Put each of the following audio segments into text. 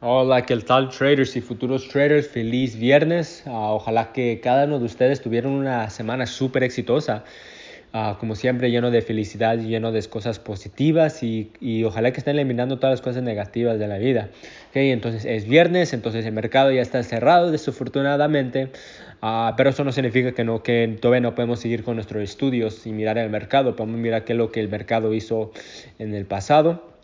Hola, ¿qué tal traders y futuros traders? Feliz viernes. Ah, ojalá que cada uno de ustedes tuvieran una semana súper exitosa. Ah, como siempre, lleno de felicidad, lleno de cosas positivas y, y, ojalá que estén eliminando todas las cosas negativas de la vida. Okay, entonces es viernes, entonces el mercado ya está cerrado desafortunadamente, uh, pero eso no significa que, no, que todavía no podemos seguir con nuestros estudios y mirar el mercado, podemos mirar qué es lo que el mercado hizo en el pasado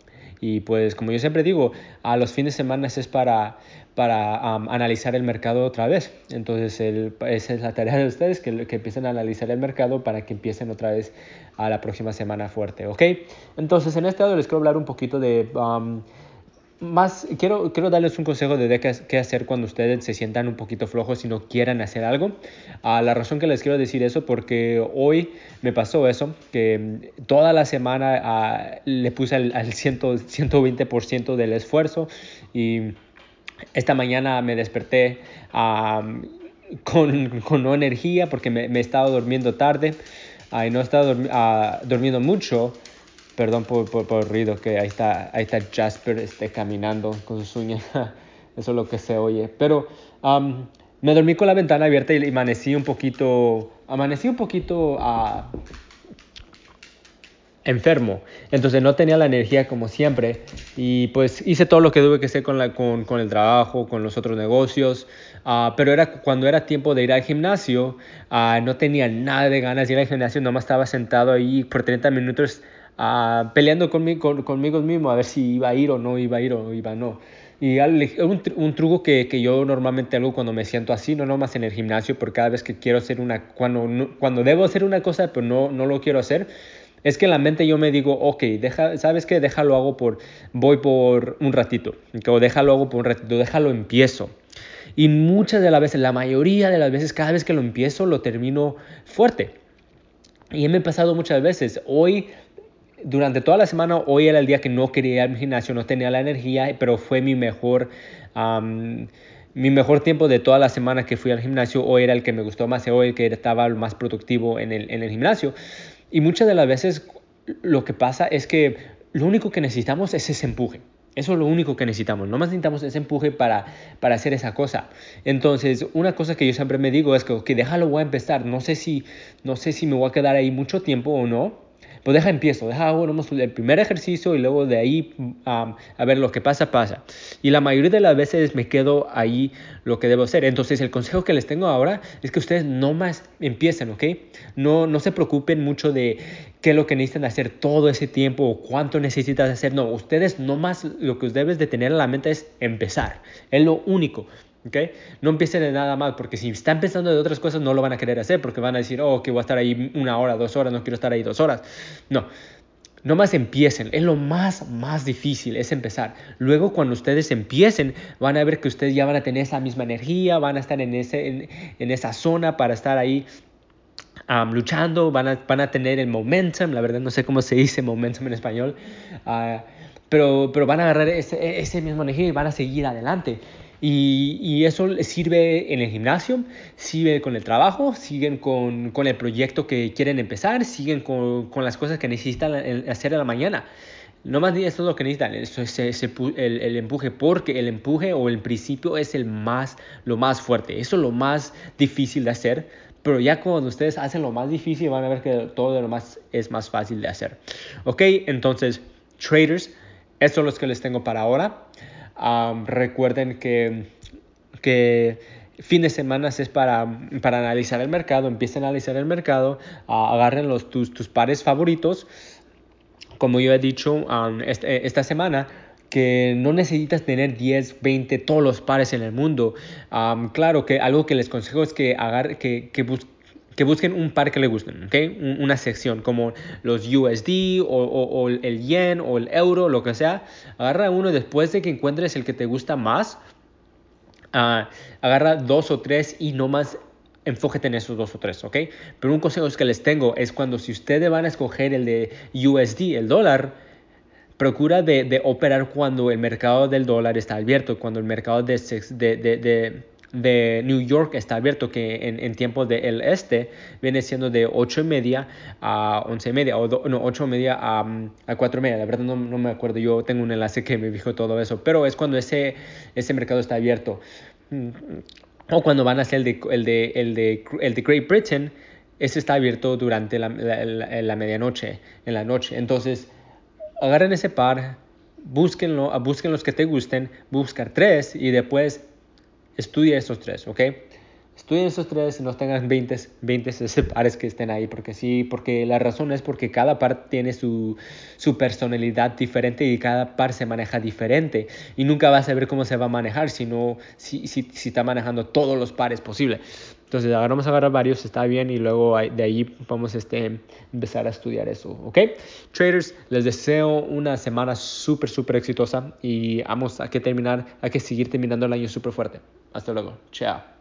y pues como yo siempre digo, a los fines de semana es para, para um, analizar el mercado otra vez. Entonces el, esa es la tarea de ustedes, que, que, empiecen a analizar el mercado para que empiecen otra vez a la próxima semana fuerte. ¿ok? Entonces en este lado les quiero hablar un poquito de... Um, más quiero, quiero darles un consejo de qué, hacer cuando ustedes se sientan un poquito flojos y no quieran hacer algo. Uh, la razón que les quiero decir eso porque hoy me pasó eso, que toda la semana uh, le puse al, al 100, 120% del esfuerzo y esta mañana me desperté um, con, con, no energía porque me, me he estado durmiendo tarde uh, y no he estado uh, durmiendo mucho Perdón por, por, por, el ruido, que ahí está, ahí está Jasper este, caminando con sus uñas. Eso es lo que se oye. Pero um, me dormí con la ventana abierta y amanecí un poquito, amanecí un poquito uh, enfermo. Entonces no tenía la energía como siempre. Y pues hice todo lo que tuve que hacer con, la, con, con el trabajo, con los otros negocios. Uh, pero era cuando era tiempo de ir al gimnasio, uh, no tenía nada de ganas de ir al gimnasio. Nomás estaba sentado ahí por 30 minutos uh, peleando conmigo, con, conmigo mismo a ver si iba a ir o no iba a ir o iba a no. Y un, un truco que, que, yo normalmente hago cuando me siento así, no nomás en el gimnasio, porque cada vez que quiero hacer una, cuando, cuando debo hacer una cosa, pero no, no lo quiero hacer, es que en la mente yo me digo, ok, deja, ¿sabes qué? Déjalo hago por, voy por un ratito, o déjalo hago por un ratito, déjalo empiezo. Y muchas de las veces, la mayoría de las veces, cada vez que lo empiezo, lo termino fuerte. Y me ha pasado muchas veces. Hoy durante toda la semana, hoy era el día que no quería ir al gimnasio, no tenía la energía, pero fue mi mejor, mi mejor tiempo de toda la semana que fui al gimnasio. Hoy era el que me gustó más, hoy el que estaba más productivo en el, en el gimnasio. Y muchas de las veces lo que pasa es que lo único que necesitamos es ese empuje. Eso es lo único que necesitamos. No más necesitamos ese empuje para, para hacer esa cosa. Entonces, una cosa que yo siempre me digo es que, ok, déjalo, voy a empezar. No sé si, no sé si me voy a quedar ahí mucho tiempo o no, pues deja empiezo, deja hago el primer ejercicio y luego de ahí um, a ver lo que pasa, pasa. Y la mayoría de las veces me quedo ahí lo que debo hacer. Entonces el consejo que les tengo ahora es que ustedes no más empiecen, ¿ok? No, no se preocupen mucho de qué es lo que necesitan hacer todo ese tiempo o cuánto necesitas hacer. No, ustedes no más lo que debes de tener en la mente es empezar. Es lo único. ¿Okay? No empiecen de nada mal, porque si están pensando de otras cosas no lo van a querer hacer, porque van a decir, oh, que voy a estar ahí una hora, dos horas, no quiero estar ahí dos horas. No, no más empiecen, es lo más, más difícil, es empezar. Luego cuando ustedes empiecen, van a ver que ustedes ya van a tener esa misma energía, van a estar en, ese, en, en esa zona para estar ahí um, luchando, van a, van a tener el momentum, la verdad no sé cómo se dice momentum en español, uh, pero, pero van a agarrar ese, ese mismo energía y van a seguir adelante. Y, y, eso sirve en el gimnasio, sirve con el trabajo, siguen con, con el proyecto que quieren empezar, siguen con, con, las cosas que necesitan hacer a la mañana. No más eso es lo que necesitan, eso es, el, el, empuje, porque el empuje o el principio es el más, lo más fuerte, eso es lo más difícil de hacer, pero ya cuando ustedes hacen lo más difícil van a ver que todo lo más es más fácil de hacer. Ok, entonces, traders, eso es lo que les tengo para ahora. Recuerden que, que fin de semana es para, para analizar el mercado, empiecen a analizar el mercado, uh, agarren los, tus, tus pares favoritos. Como yo he dicho este, esta semana, que no necesitas tener 10, 20, todos los pares en el mundo. Claro que algo que les consejo es que, agar, que, que, que busquen un par que les gusten, ¿okay? una sección como los USD o, el yen o el euro, lo que sea. Agarra uno después de que encuentres el que te gusta más. Uh, agarra dos o tres y no más enfóquete en esos dos o tres, ¿ok? Pero un consejo que les tengo es cuando si ustedes van a escoger el de USD, el dólar, procura de, operar cuando el mercado del dólar está abierto, cuando el mercado de, de de New York está abierto, que en, en tiempos del este viene siendo de 8 y media a 11 y media, o no, 8 y media a, a 4 y media, la verdad no, no, me acuerdo, yo tengo un enlace que me dijo todo eso, pero es cuando ese, ese mercado está abierto. O cuando van a hacer el de, el de, el de, el de Great Britain, ese está abierto durante la, la, la, medianoche, en la noche. Entonces, agarren ese par, búsquenlo, busquen los que te gusten, buscar tres y después estudia esos tres, ¿ok? Estudien esos tres y no tengan 20, 20 pares que estén ahí, porque sí, porque la razón es porque cada par tiene su, su personalidad diferente y cada par se maneja diferente y nunca vas a saber cómo se va a manejar si, no, si, si, si está manejando todos los pares posibles. Entonces, vamos a agarrar varios, está bien, y luego de ahí vamos a este, empezar a estudiar eso, ¿ok? Traders, les deseo una semana súper, súper exitosa y vamos a que terminar, a que seguir terminando el año súper fuerte. Hasta luego. Chao.